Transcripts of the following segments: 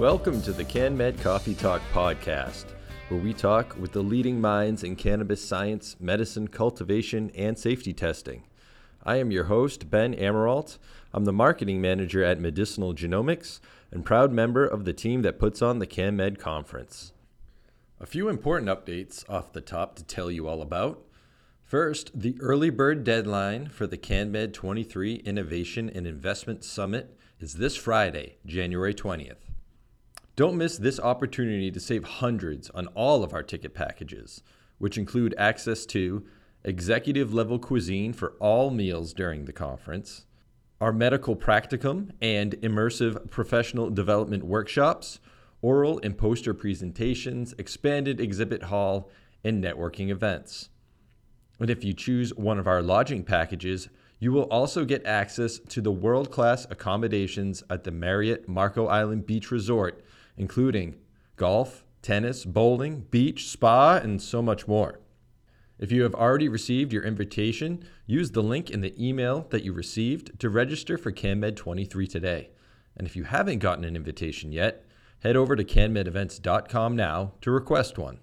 Welcome to the CanMed Coffee Talk podcast, where we talk with the leading minds in cannabis science, medicine, cultivation, and safety testing. I am your host, Ben Amaralt. I'm the marketing manager at Medicinal Genomics and proud member of the team that puts on the CanMed conference. A few important updates off the top to tell you all about. First, the early bird deadline for the CanMed 23 Innovation and Investment Summit is this Friday, January 20th. Don't miss this opportunity to save hundreds on all of our ticket packages, which include access to executive level cuisine for all meals during the conference, our medical practicum and immersive professional development workshops, oral and poster presentations, expanded exhibit hall, and networking events. And if you choose one of our lodging packages, you will also get access to the world class accommodations at the Marriott Marco Island Beach Resort including golf, tennis, bowling, beach, spa, and so much more. If you have already received your invitation, use the link in the email that you received to register for CanMed 23 today. And if you haven't gotten an invitation yet, head over to canmedevents.com now to request one.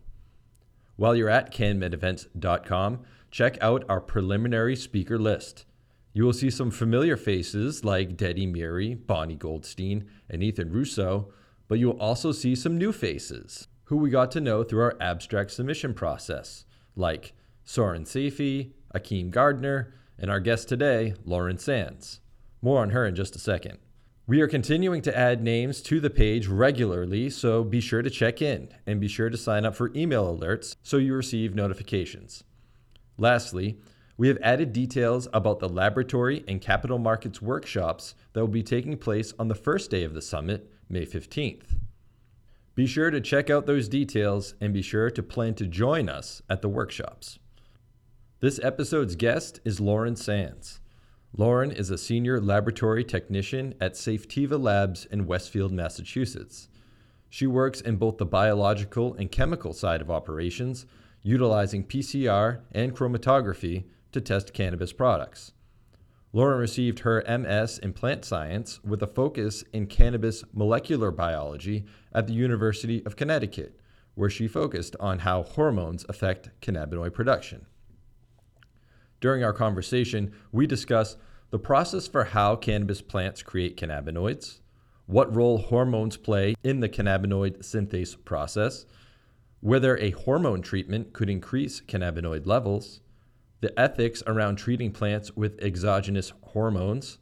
While you're at canmedevents.com, check out our preliminary speaker list. You will see some familiar faces like Dedi Meiri, Bonnie Goldstein, and Ethan Russo, but you will also see some new faces who we got to know through our abstract submission process, like Soren Safi, Akeem Gardner, and our guest today, Lauren Sands. More on her in just a second. We are continuing to add names to the page regularly, so be sure to check in and be sure to sign up for email alerts so you receive notifications. Lastly, we have added details about the laboratory and capital markets workshops that will be taking place on the first day of the summit May 15th. Be sure to check out those details and be sure to plan to join us at the workshops. This episode's guest is Lauren Sands. Lauren is a senior laboratory technician at Safetiva Labs in Westfield, Massachusetts. She works in both the biological and chemical side of operations, utilizing PCR and chromatography to test cannabis products. Lauren received her MS in plant science with a focus in cannabis molecular biology at the University of Connecticut, where she focused on how hormones affect cannabinoid production. During our conversation, we discuss the process for how cannabis plants create cannabinoids, what role hormones play in the cannabinoid synthase process, whether a hormone treatment could increase cannabinoid levels, the ethics around treating plants with exogenous hormones,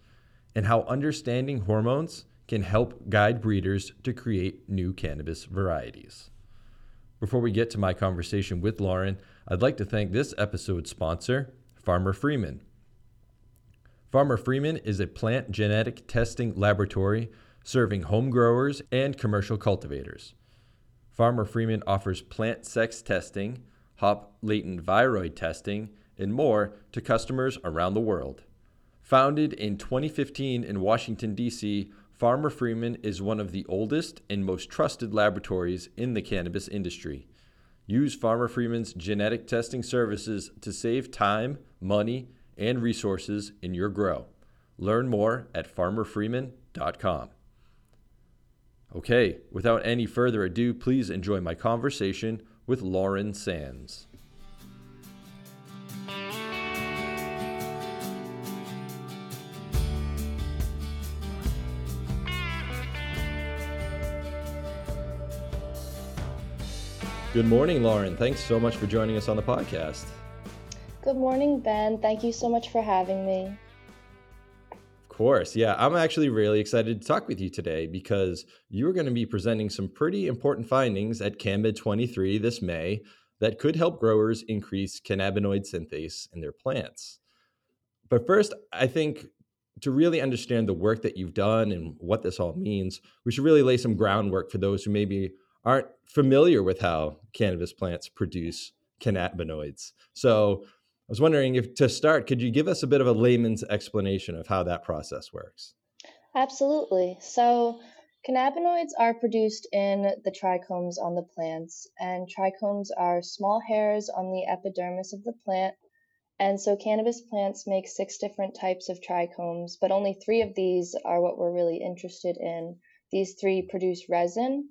and how understanding hormones can help guide breeders to create new cannabis varieties. Before we get to my conversation with Lauren, I'd like to thank this episode's sponsor, Farmer Freeman. Farmer Freeman is a plant genetic testing laboratory serving home growers and commercial cultivators. Farmer Freeman offers plant sex testing, hop latent viroid testing, and more to customers around the world. Founded in 2015 in Washington, D.C., Farmer Freeman is one of the oldest and most trusted laboratories in the cannabis industry. Use Farmer Freeman's genetic testing services to save time, money, and resources in your grow. Learn more at farmerfreeman.com. Okay, without any further ado, please enjoy my conversation with Lauren Sands. Good morning, Lauren. Thanks so much for joining us on the podcast. Good morning, Ben. Thank you so much for having me. Of course. Yeah, I'm actually really excited to talk with you today because you are going to be presenting some pretty important findings at CanMed 23 this May that could help growers increase cannabinoid synthase in their plants. But first, I think to really understand the work that you've done and what this all means, we should really lay some groundwork for those who maybe aren't familiar with how cannabis plants produce cannabinoids. So I was wondering if to start, could you give us a bit of a layman's explanation of how that process works? Absolutely. So cannabinoids are produced in the trichomes on the plants, and trichomes are small hairs on the epidermis of the plant. And so cannabis plants make six different types of trichomes, but only three of these are what we're really interested in these three produce resin.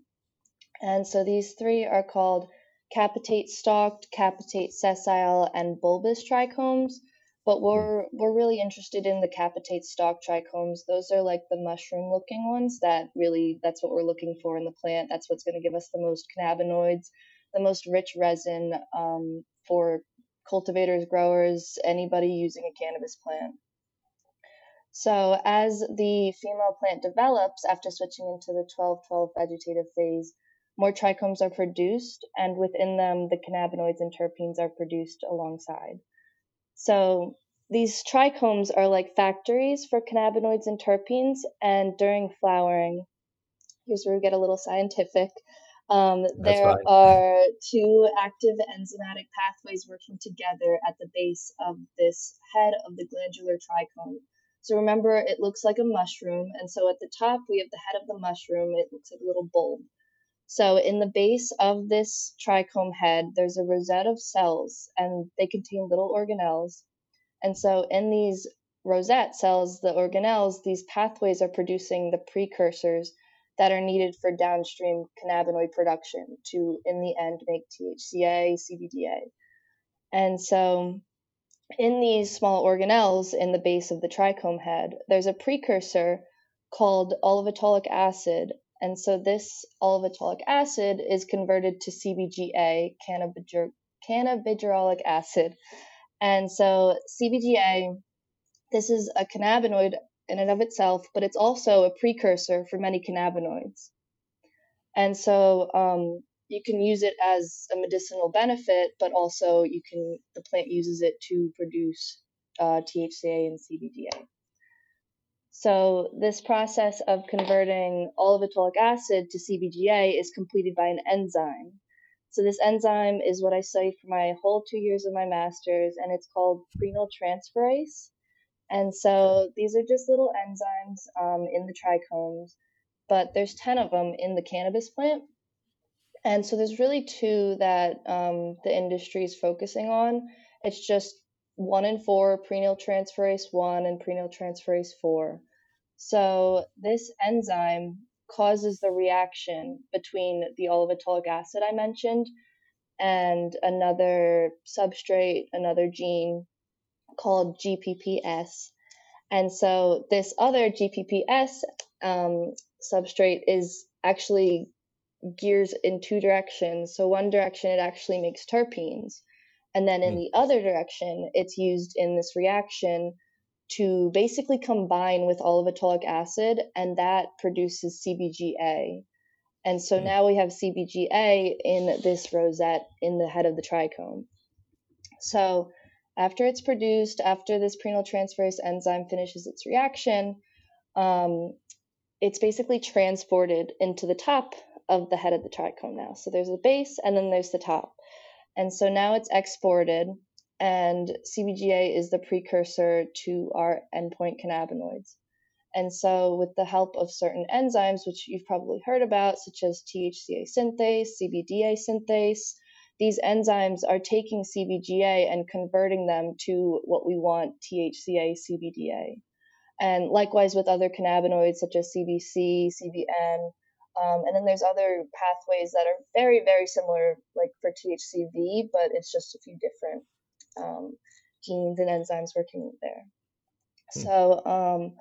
And so these three are called capitate stalked, capitate sessile, and bulbous trichomes. But Hmm. we're we're really interested in the capitate stalked trichomes. Those are like the mushroom looking ones that really that's what we're looking for in the plant. That's what's going to give us the most cannabinoids, the most rich resin um, for cultivators, growers, anybody using a cannabis plant. So as the female plant develops after switching into the 12-12 vegetative phase, more trichomes are produced, and within them, the cannabinoids and terpenes are produced alongside. So these trichomes are like factories for cannabinoids and terpenes, and during flowering, here's where we get a little scientific. Um, there fine. are two active enzymatic pathways working together at the base of this head of the glandular trichome. So remember, it looks like a mushroom, and so at the top we have the head of the mushroom. It looks like a little bulb. So in the base of this trichome head, there's a rosette of cells, and they contain little organelles. And so in these rosette cells, the organelles, these pathways are producing the precursors that are needed for downstream cannabinoid production to, in the end, make THCA, CBDA. And so in these small organelles in the base of the trichome head, there's a precursor called olivetolic acid. And so this olivetolic acid is converted to CBGA, cannabigerolic acid. And so CBGA, this is a cannabinoid in and of itself, but it's also a precursor for many cannabinoids. And so um, you can use it as a medicinal benefit, but also you can the plant uses it to produce uh, THCA and CBDA. So this process of converting olivetolic acid to CBGA is completed by an enzyme. So this enzyme is what I studied for my whole two years of my master's, and it's called prenyl transferase. And so these are just little enzymes um, in the trichomes, but there's 10 of them in the cannabis plant. And so there's really two that um, the industry is focusing on. It's just one and four, prenyl transferase 1 and prenyl transferase 4. So this enzyme causes the reaction between the olivetolic acid I mentioned and another substrate, another gene called GPPS. And so this other GPPS um, substrate is actually gears in two directions. So one direction it actually makes terpenes, and then in Mm. the other direction it's used in this reaction to basically combine with all of olivetolic acid, and that produces CBGA. And so Mm. now we have CBGA in this rosette in the head of the trichome. So after it's produced, after this prenyl transferase enzyme finishes its reaction, um, it's basically transported into the top of the head of the trichome now. So there's the base and then there's the top. And so now it's exported, and CBGA is the precursor to our endpoint cannabinoids. And so, with the help of certain enzymes, which you've probably heard about, such as THCA synthase, CBDA synthase, these enzymes are taking CBGA and converting them to what we want THCA, CBDA. And likewise with other cannabinoids such as CBC, CBN, um, and then there's other pathways that are very, very similar, like for THCV, but it's just a few different um, genes and enzymes working there. Hmm. So um,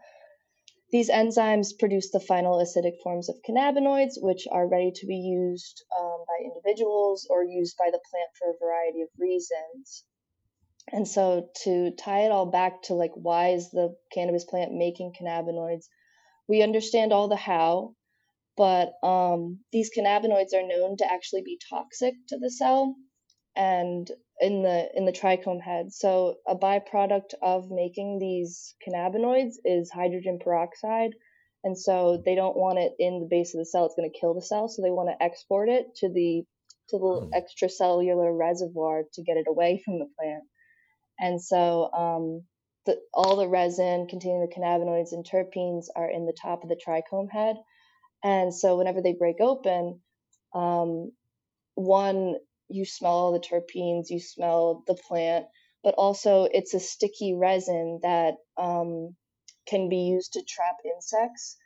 these enzymes produce the final acidic forms of cannabinoids, which are ready to be used um, by individuals or used by the plant for a variety of reasons. And so to tie it all back to like why is the cannabis plant making cannabinoids? We understand all the how, but um, these cannabinoids are known to actually be toxic to the cell and in the in the trichome head. So a byproduct of making these cannabinoids is hydrogen peroxide, and so they don't want it in the base of the cell. It's going to kill the cell, so they want to export it to the to the Hmm. extracellular reservoir to get it away from the plant. And so um, the, all the resin containing the cannabinoids and terpenes are in the top of the trichome head. And so whenever they break open, um, one, you smell all the terpenes, you smell the plant, but also it's a sticky resin that um, can be used to trap insects.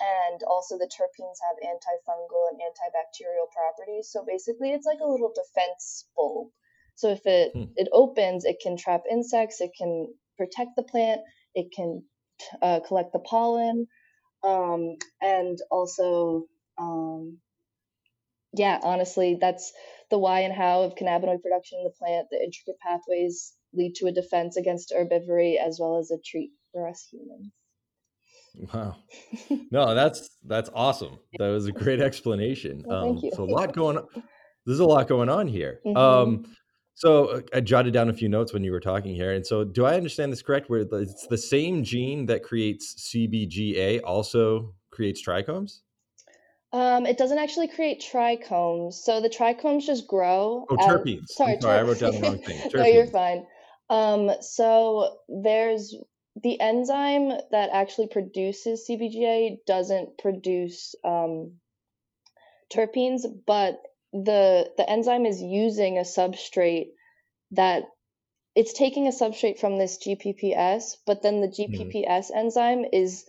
and also the terpenes have antifungal and antibacterial properties. So basically, it's like a little defense bulb. So if it hmm. it opens, it can trap insects, it can protect the plant, it can uh, collect the pollen, um, and also um, yeah, honestly, that's the why and how of cannabinoid production in the plant. The intricate pathways lead to a defense against herbivory as well as a treat for us humans. Wow. No, that's that's awesome. That was a great explanation. Well, um, so a lot going on. There's a lot going on here. Mm-hmm. Um, so uh, I jotted down a few notes when you were talking here. And so do I understand this correct? Where it's the same gene that creates CBGA also creates trichomes? Um, it doesn't actually create trichomes. So the trichomes just grow. Oh, terpenes. As, sorry, sorry I wrote down the wrong thing. no, you're fine. Um, so there's the enzyme that actually produces CBGA doesn't produce um, terpenes, but the the enzyme is using a substrate that it's taking a substrate from this GPPS, but then the GPPS mm-hmm. enzyme is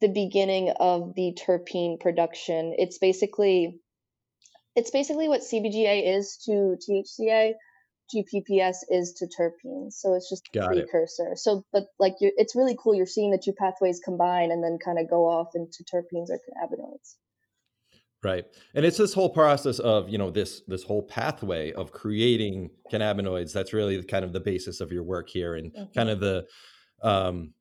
the beginning of the terpene production. It's basically it's basically what CBGA is to THCA, GPPS is to terpenes. So it's just Got a precursor. It. So, but like you it's really cool. You're seeing the two pathways combine and then kind of go off into terpenes or cannabinoids. Right. And it's this whole process of, you know, this this whole pathway of creating cannabinoids. That's really kind of the basis of your work here and mm-hmm. kind of the um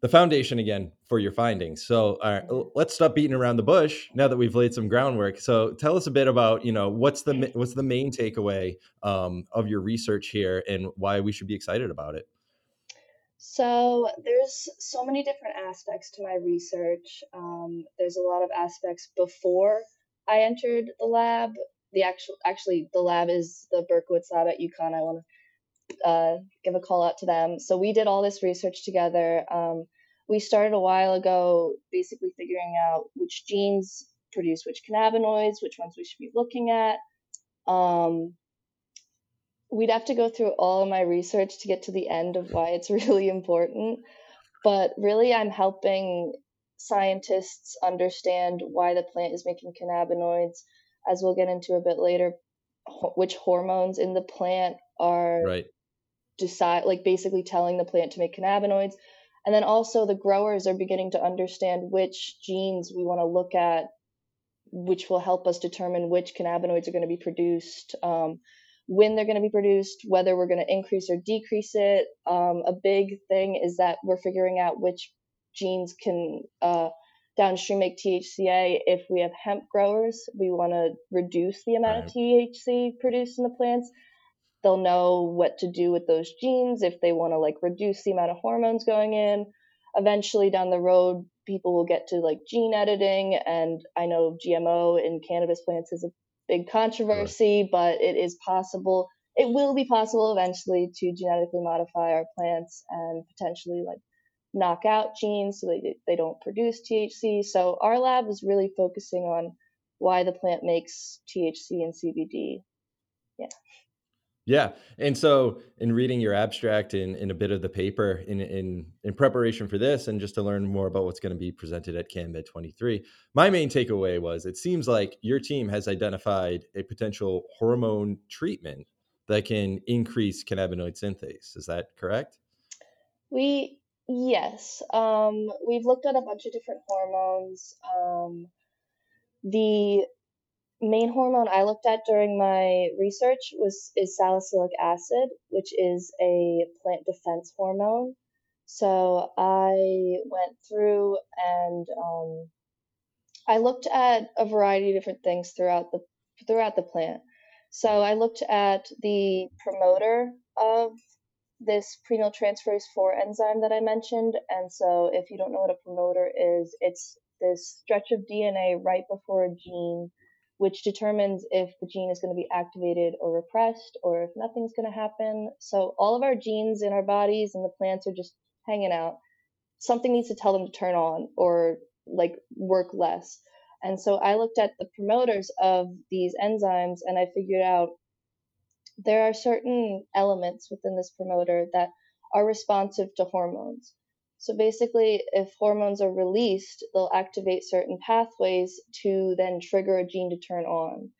the foundation again for your findings. So, all right, let's stop beating around the bush now that we've laid some groundwork. So, tell us a bit about you know what's the what's the main takeaway um, of your research here and why we should be excited about it. So, there's so many different aspects to my research. Um, there's a lot of aspects before I entered the lab. The actual actually the lab is the Berkowitz lab at UConn. I want to uh, give a call out to them. So we did all this research together. Um, we started a while ago, basically figuring out which genes produce which cannabinoids, which ones we should be looking at. Um, we'd have to go through all of my research to get to the end of why it's really important. But really, I'm helping scientists understand why the plant is making cannabinoids, as we'll get into a bit later, which hormones in the plant are right decide like basically telling the plant to make cannabinoids and then also the growers are beginning to understand which genes we want to look at which will help us determine which cannabinoids are going to be produced um, when they're going to be produced whether we're going to increase or decrease it um, a big thing is that we're figuring out which genes can uh, downstream make THCA. If we have hemp growers, we want to reduce the amount right. of THC produced in the plants they'll know what to do with those genes if they want to like reduce the amount of hormones going in eventually down the road people will get to like gene editing and i know gmo in cannabis plants is a big controversy but it is possible it will be possible eventually to genetically modify our plants and potentially like knock out genes so they, they don't produce thc so our lab is really focusing on why the plant makes thc and cbd yeah yeah. And so in reading your abstract and in, in, a bit of the paper in, in in preparation for this and just to learn more about what's going to be presented at CanMed 23, my main takeaway was it seems like your team has identified a potential hormone treatment that can increase cannabinoid synthase. Is that correct? We yes. Um, we've looked at a bunch of different hormones. Um, the main hormone I looked at during my research was is salicylic acid, which is a plant defense hormone. So I went through and um, I looked at a variety of different things throughout the throughout the plant. So I looked at the promoter of this prenyltransferase 4 enzyme that I mentioned. And so if you don't know what a promoter is, it's this stretch of DNA right before a gene which determines if the gene is going to be activated or repressed or if nothing's going to happen. So all of our genes in our bodies and the plants are just hanging out. Something needs to tell them to turn on or like work less. And so I looked at the promoters of these enzymes and I figured out there are certain elements within this promoter that are responsive to hormones. So basically, if hormones are released, they'll activate certain pathways to then trigger a gene to turn on.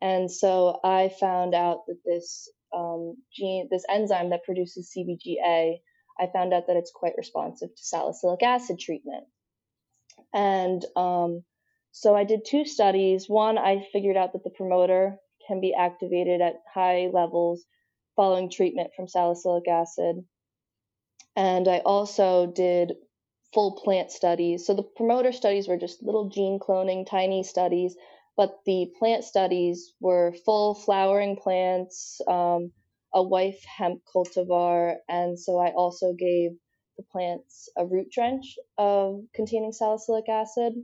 And so I found out that this um, gene, this enzyme that produces CBGA, I found out that it's quite responsive to salicylic acid treatment. And um, so I did two studies. One, I figured out that the promoter can be activated at high levels following treatment from salicylic acid. And I also did full plant studies. So the promoter studies were just little gene cloning, tiny studies, but the plant studies were full flowering plants, um, a wife hemp cultivar, and so I also gave the plants a root drench of containing salicylic acid.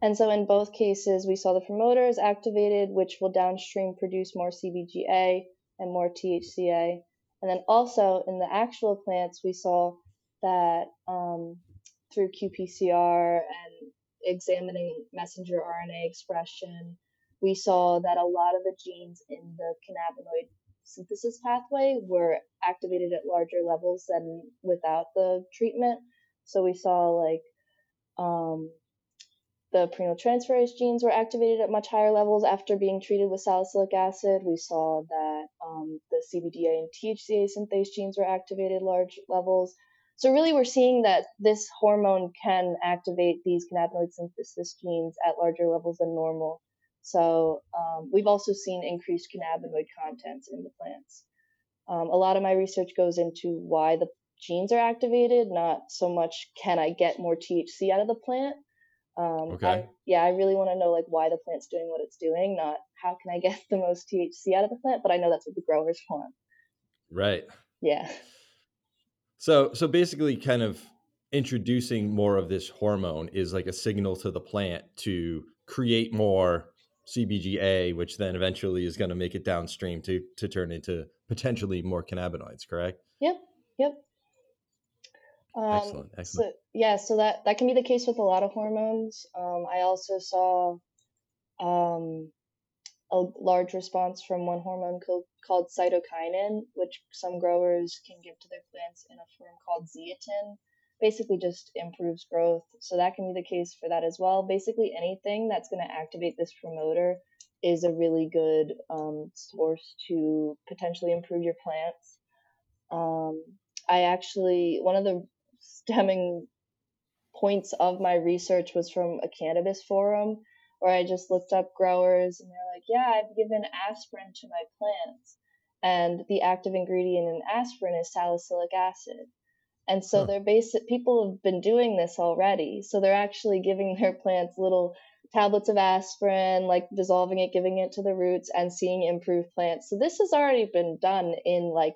And so in both cases, we saw the promoters activated, which will downstream produce more CBGA and more THCA. And then also in the actual plants, we saw that um, through qPCR and examining messenger RNA expression, we saw that a lot of the genes in the cannabinoid synthesis pathway were activated at larger levels than without the treatment. So we saw like um, the transferase genes were activated at much higher levels after being treated with salicylic acid. We saw that um, the CBDA and THCA synthase genes were activated large levels. So really, we're seeing that this hormone can activate these cannabinoid synthesis genes at larger levels than normal. So um, we've also seen increased cannabinoid contents in the plants. Um, a lot of my research goes into why the genes are activated, not so much can I get more THC out of the plant. Um, okay. I, yeah, I really want to know like why the plant's doing what it's doing, not how can I get the most THC out of the plant. But I know that's what the growers want. Right. Yeah. So so basically, kind of introducing more of this hormone is like a signal to the plant to create more CBGA, which then eventually is going to make it downstream to to turn into potentially more cannabinoids. Correct. Yep. Yep. Um, excellent. Excellent. So, yeah, so that that can be the case with a lot of hormones. Um, I also saw um, a large response from one hormone co- called cytokinin, which some growers can give to their plants in a form called zeatin. Basically, just improves growth. So that can be the case for that as well. Basically, anything that's going to activate this promoter is a really good um, source to potentially improve your plants. Um, I actually one of the stemming points of my research was from a cannabis forum where I just looked up growers and they're like, yeah, I've given aspirin to my plants. And the active ingredient in aspirin is salicylic acid. And so huh. they're basic people have been doing this already. So they're actually giving their plants little tablets of aspirin, like dissolving it, giving it to the roots, and seeing improved plants. So this has already been done in like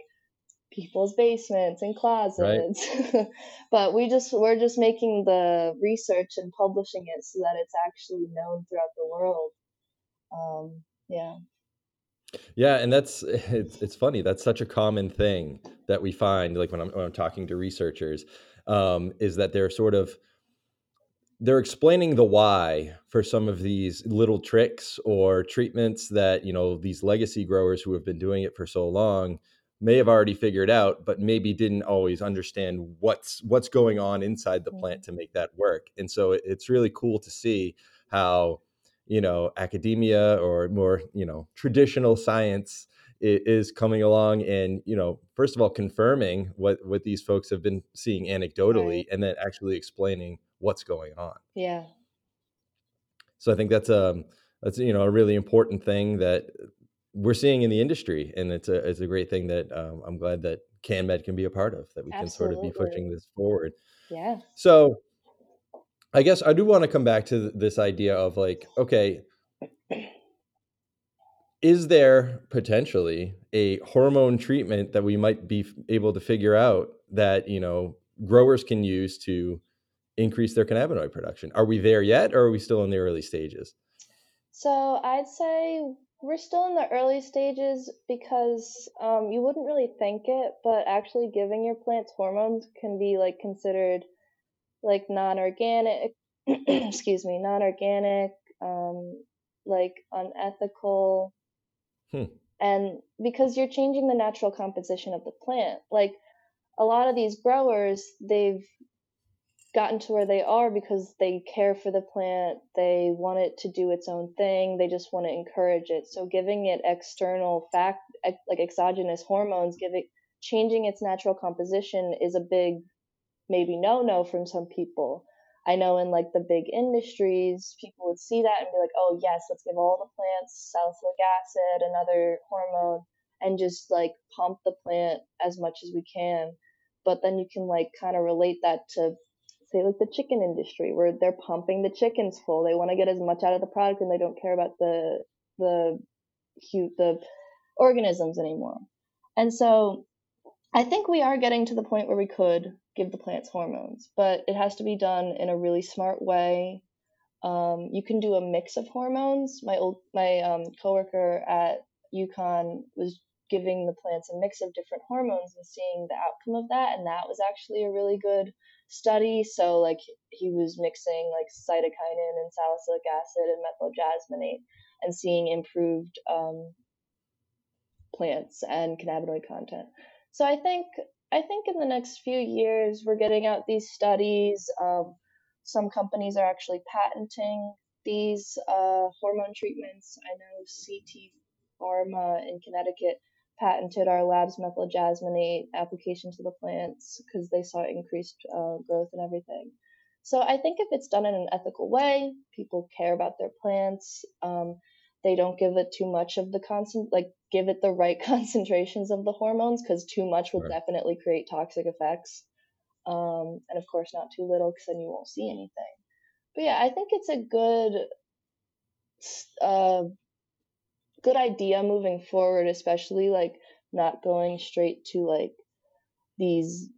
people's basements and closets. Right. but we just we're just making the research and publishing it so that it's actually known throughout the world. Um, yeah. Yeah and that's it's, it's funny that's such a common thing that we find like when i'm, when I'm talking to researchers um, is that they're sort of they're explaining the why for some of these little tricks or treatments that you know these legacy growers who have been doing it for so long may have already figured out but maybe didn't always understand what's what's going on inside the plant to make that work. And so it's really cool to see how you know academia or more you know traditional science is coming along and you know first of all confirming what what these folks have been seeing anecdotally right. and then actually explaining what's going on. Yeah. So i think that's um that's you know a really important thing that we're seeing in the industry, and it's a it's a great thing that um, I'm glad that CanMed can be a part of. That we can sort of be pushing this forward. Yeah. So, I guess I do want to come back to this idea of like, okay, is there potentially a hormone treatment that we might be able to figure out that you know growers can use to increase their cannabinoid production? Are we there yet, or are we still in the early stages? So I'd say we're still in the early stages because um, you wouldn't really think it, but actually giving your plants hormones can be like considered like non-organic. excuse me, non-organic, um, like unethical, hmm. and because you're changing the natural composition of the plant. Like a lot of these growers, they've gotten to where they are because they care for the plant, they want it to do its own thing, they just want to encourage it. So giving it external fact like exogenous hormones, giving changing its natural composition is a big maybe no no from some people. I know in like the big industries, people would see that and be like, oh, yes, let's give all the plants salicylic acid, another hormone, and just like pump the plant as much as we can. But then you can like kind of relate that to, say, like the chicken industry where they're pumping the chickens full. They want to get as much out of the product and they don't care about the, the, cute the organisms anymore. And so I think we are getting to the point where we could give the plants hormones, but it has to be done in a really smart way. Um, you can do a mix of hormones. My old my um, coworker at UConn was giving the plants a mix of different hormones and seeing the outcome of that, and that was actually a really good study. So like he was mixing like cytokinin and salicylic acid and methyl jasmonate and seeing improved um, plants and cannabinoid content. So I think I think in the next few years we're getting out these studies. Um, some companies are actually patenting these uh, hormone treatments. I know CT Pharma in Connecticut patented our lab's methyl jasmonate application to the plants because they saw increased uh, growth and everything. So I think if it's done in an ethical way, people care about their plants. Um, they don't give it too much of the constant like give it the right concentrations of the hormones because too much will definitely create toxic effects um, and of course not too little because then you won't see anything but yeah i think it's a good uh, good idea moving forward especially like not going straight to like these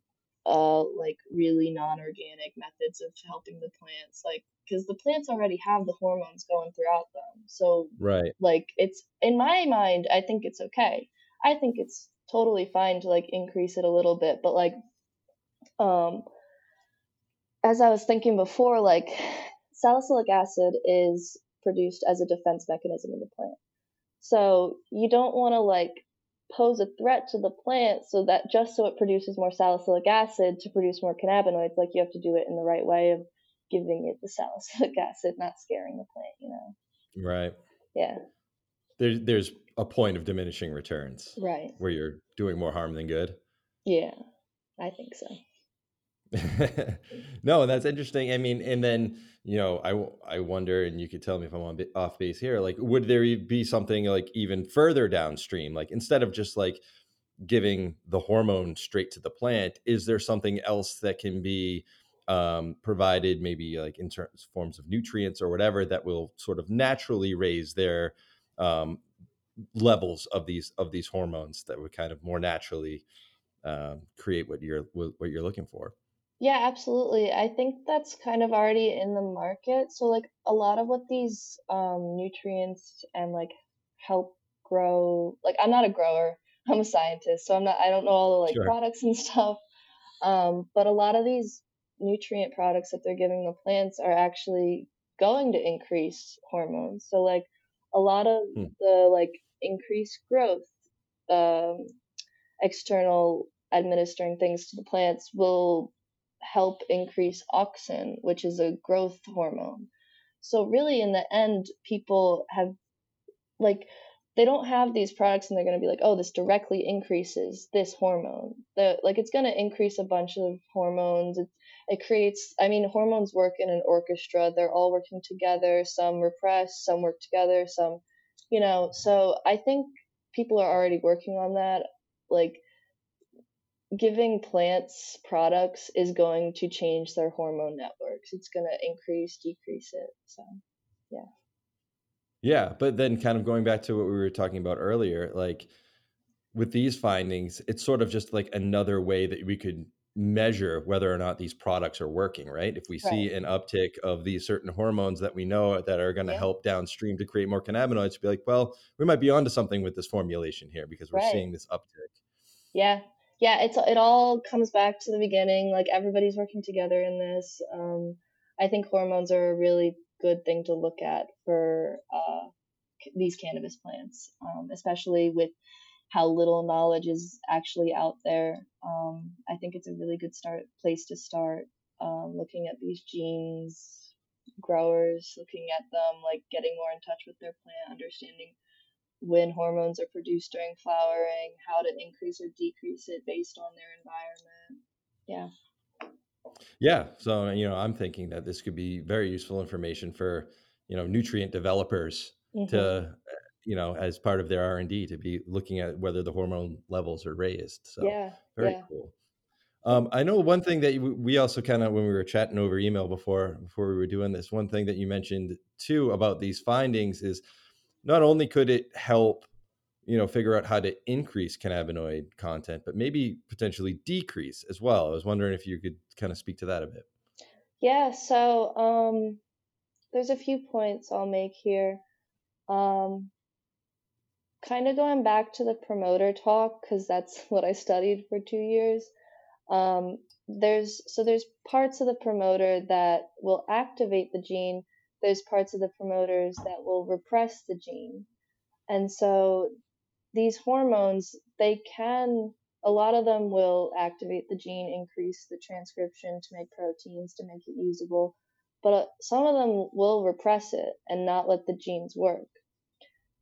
uh like really non-organic methods of helping the plants like because the plants already have the hormones going throughout them. So right, like it's in my mind, I think it's okay. I think it's totally fine to like increase it a little bit, but like um as I was thinking before, like salicylic acid is produced as a defense mechanism in the plant. So you don't want to like pose a threat to the plant so that just so it produces more salicylic acid to produce more cannabinoids, like you have to do it in the right way of giving it the salicylic acid, not scaring the plant, you know? Right. Yeah. There's there's a point of diminishing returns. Right. Where you're doing more harm than good. Yeah, I think so. no, that's interesting. I mean, and then you know, I I wonder, and you could tell me if I'm on off base here. Like, would there be something like even further downstream? Like, instead of just like giving the hormone straight to the plant, is there something else that can be um, provided maybe like in terms forms of nutrients or whatever that will sort of naturally raise their um, levels of these of these hormones that would kind of more naturally uh, create what you're what you're looking for. Yeah, absolutely. I think that's kind of already in the market. So like a lot of what these um, nutrients and like help grow. Like I'm not a grower. I'm a scientist, so I'm not. I don't know all the like sure. products and stuff. Um, but a lot of these nutrient products that they're giving the plants are actually going to increase hormones. So like a lot of hmm. the like increased growth, um, external administering things to the plants will help increase auxin, which is a growth hormone. So really in the end people have like they don't have these products and they're going to be like, oh, this directly increases this hormone. The, like it's going to increase a bunch of hormones. It, it creates, I mean, hormones work in an orchestra. They're all working together. Some repress, some work together, some, you know. So I think people are already working on that. Like giving plants products is going to change their hormone networks. It's going to increase, decrease it. So, yeah. Yeah, but then kind of going back to what we were talking about earlier, like with these findings, it's sort of just like another way that we could measure whether or not these products are working, right? If we right. see an uptick of these certain hormones that we know that are going to yeah. help downstream to create more cannabinoids, be like, well, we might be onto something with this formulation here because we're right. seeing this uptick. Yeah. Yeah, it's it all comes back to the beginning. Like everybody's working together in this. Um, I think hormones are a really good thing to look at for uh, these cannabis plants, um, especially with how little knowledge is actually out there. Um, I think it's a really good start place to start um, looking at these genes, growers, looking at them, like getting more in touch with their plant, understanding when hormones are produced during flowering, how to increase or decrease it based on their environment. Yeah. Yeah. So, you know, I'm thinking that this could be very useful information for, you know, nutrient developers mm-hmm. to, you know, as part of their R and D to be looking at whether the hormone levels are raised. So yeah, very yeah. cool. Um, I know one thing that we also kind of when we were chatting over email before before we were doing this, one thing that you mentioned too about these findings is not only could it help you know figure out how to increase cannabinoid content but maybe potentially decrease as well. I was wondering if you could kind of speak to that a bit. Yeah so um there's a few points i'll make here. Um kind of going back to the promoter talk because that's what i studied for two years. Um there's so there's parts of the promoter that will activate the gene there's parts of the promoters that will repress the gene and so these hormones, they can, a lot of them will activate the gene, increase the transcription to make proteins, to make it usable, but uh, some of them will repress it and not let the genes work.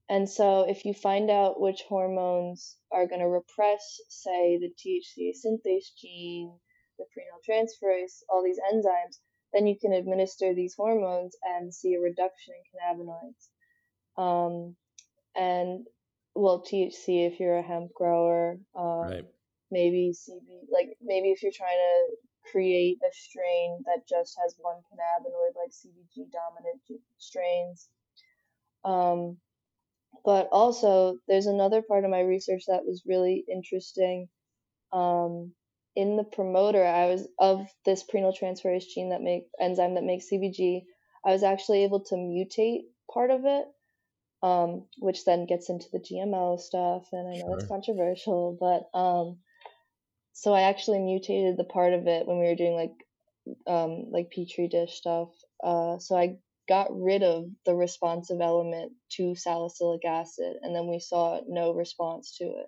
And so, if you find out which hormones are going to repress, say, the THCA synthase gene, the prenyltransferase, all these enzymes, then you can administer these hormones and see a reduction in cannabinoids. Um, and well THC if you're a hemp grower. Um, right. Maybe CB, like maybe if you're trying to create a strain that just has one cannabinoid, like CBG dominant strains. Um, but also, there's another part of my research that was really interesting. Um, in the promoter, I was of this prenyltransferase gene that make enzyme that makes CBG. I was actually able to mutate part of it um, which then gets into the GMO stuff, and I know sure. it's controversial, but um, so I actually mutated the part of it when we were doing like um, like petri dish stuff. Uh, so I got rid of the responsive element to salicylic acid, and then we saw no response to it.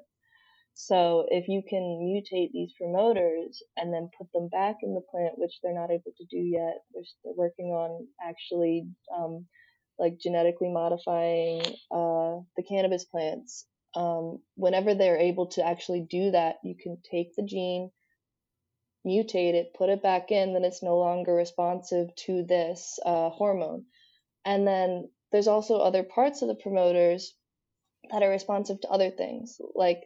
So if you can mutate these promoters and then put them back in the plant, which they're not able to do yet, they're, working on actually um, like genetically modifying uh, the cannabis plants, um, whenever they're able to actually do that, you can take the gene, mutate it, put it back in, then it's no longer responsive to this uh, hormone. And then there's also other parts of the promoters that are responsive to other things, like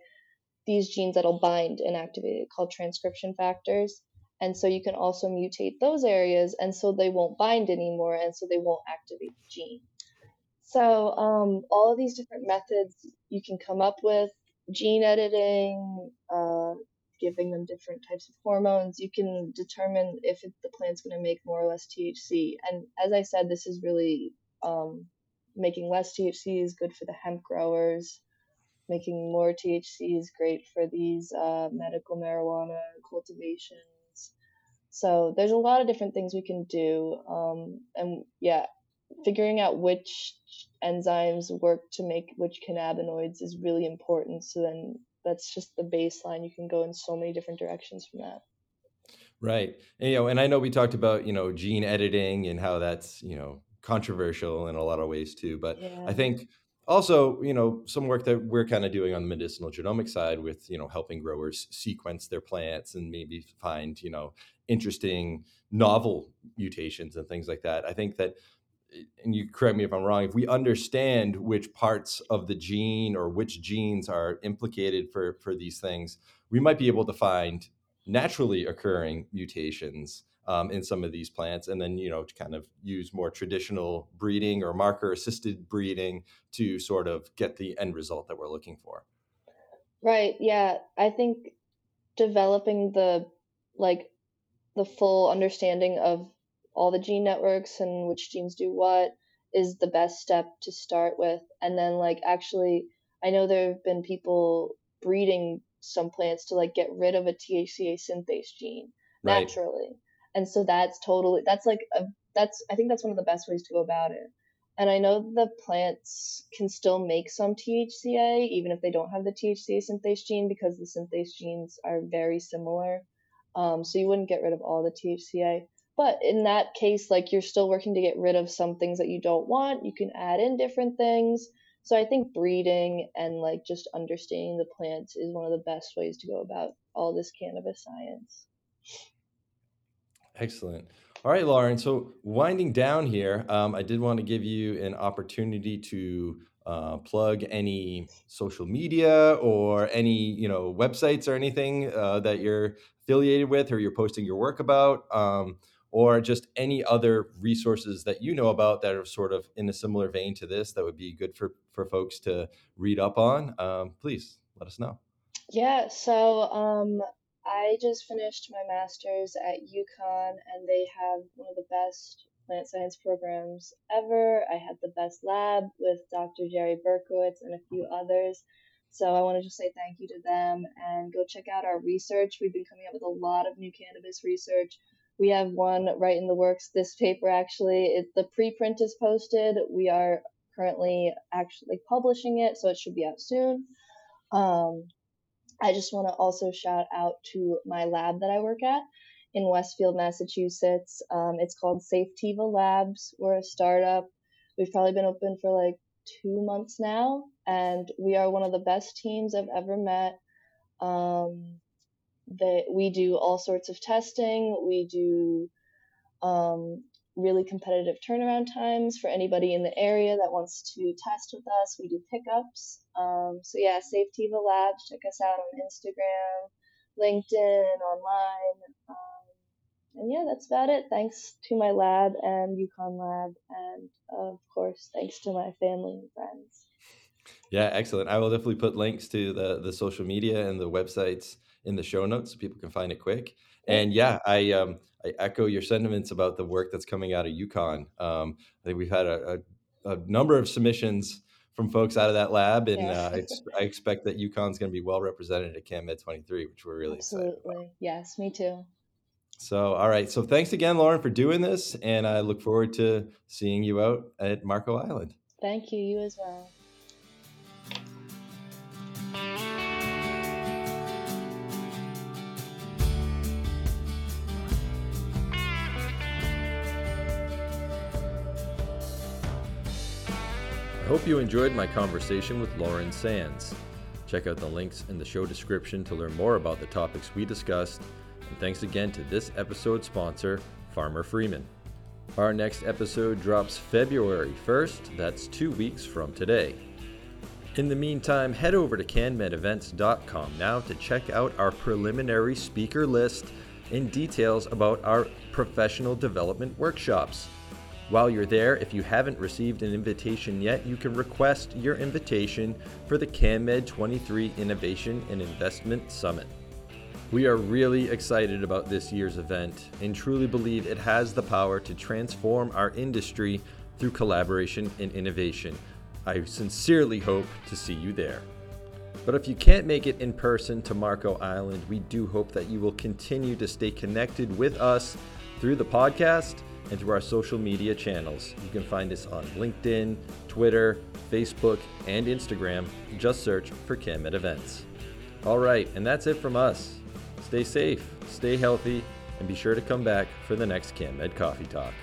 these genes that'll bind and activate it, called transcription factors. And so you can also mutate those areas, and so they won't bind anymore, and so they won't activate the gene. So um, all of these different methods you can come up with, gene editing, uh, giving them different types of hormones, you can determine if it, the plant's going to make more or less THC. And as I said, this is really um, making less THC is good for the hemp growers. Making more THC is great for these uh, medical marijuana cultivations so there's a lot of different things we can do. Um, and yeah, figuring out which enzymes work to make which cannabinoids is really important. So then that's just the baseline. You can go in so many different directions from that. Right. And, you know, and I know we talked about, you know, gene editing and how that's, you know, controversial in a lot of ways too. But yeah. I think also you know some work that we're kind of doing on the medicinal genomic side with you know helping growers sequence their plants and maybe find you know interesting novel mutations and things like that. I think that and you correct me if i'm wrong if we understand which parts of the gene or which genes are implicated for for these things we might be able to find naturally occurring mutations um, in some of these plants, and then you know to kind of use more traditional breeding or marker assisted breeding to sort of get the end result that we're looking for. Right. Yeah, I think developing the like the full understanding of all the gene networks and which genes do what is the best step to start with and then like actually i know there have been people breeding some plants to like get rid of a thca synthase gene right. naturally and so that's totally that's like a, that's i think that's one of the best ways to go about it And I know the plants can still make some THCA, even if they don't have the THCA synthase gene, because the synthase genes are very similar. Um, so you wouldn't get rid of all the THCA. But in that case, like you're still working to get rid of some things that you don't want. You can add in different things. So I think breeding and like just understanding the plants is one of the best ways to go about all this cannabis science. Excellent. All right, Lauren. So winding down here, um, I did want to give you an opportunity to uh, plug any social media or any you know websites or anything uh, that you're affiliated with or you're posting your work about, um, or just any other resources that you know about that are sort of in a similar vein to this that would be good for for folks to read up on. Um, please let us know. Yeah. So um, I just finished my master's at UConn, and they have one of the best plant science programs ever. I had the best lab with Dr. Jerry Berkowitz and a few others. So I want to just say thank you to them and go check out our research. We've been coming up with a lot of new cannabis research. We have one right in the works. This paper actually, it, the preprint is posted. We are currently actually publishing it, so it should be out soon. Um, I just want to also shout out to my lab that I work at in Westfield, Massachusetts. Um, it's called Safetiva Labs. We're a startup. We've probably been open for like two months now, and we are one of the best teams I've ever met. Um, that we do all sorts of testing. We do um, really competitive turnaround times for anybody in the area that wants to test with us. We do pickups. Um, so yeah, Safetiva Labs. Check us out on Instagram, LinkedIn, online. Um, and yeah, that's about it. Thanks to my lab and UConn Lab, and of course, thanks to my family and friends. Yeah, excellent. I will definitely put links to the the social media and the websites in the show notes so people can find it quick. And yeah, I um, I echo your sentiments about the work that's coming out of UConn. Um, I think we've had a, a, a, number of submissions from folks out of that lab, and yeah. uh, I, I, expect that UConn's going to be well represented at CanMed 23, which we're really Absolutely. excited about. Yes, me too. So, all right. So, thanks again, Lauren, for doing this, and I look forward to seeing you out at Marco Island. Thank you. You as well. Hope you enjoyed my conversation with Lauren Sands. Check out the links in the show description to learn more about the topics we discussed. And thanks again to this episode's sponsor, Farmer Freeman. Our next episode drops February 1st, that's two weeks from today. In the meantime, head over to canmedevents.com now to check out our preliminary speaker list and details about our professional development workshops. While you're there, if you haven't received an invitation yet, you can request your invitation for the CanMed 23 Innovation and Investment Summit. We are really excited about this year's event and truly believe it has the power to transform our industry through collaboration and innovation. I sincerely hope to see you there. But if you can't make it in person to Marco Island, we do hope that you will continue to stay connected with us through the podcast and through our social media channels. You can find us on LinkedIn, Twitter, Facebook, and Instagram. Just search for CanMed Events. All right, and that's it from us. Stay safe, stay healthy, and be sure to come back for the next CanMed Coffee Talk.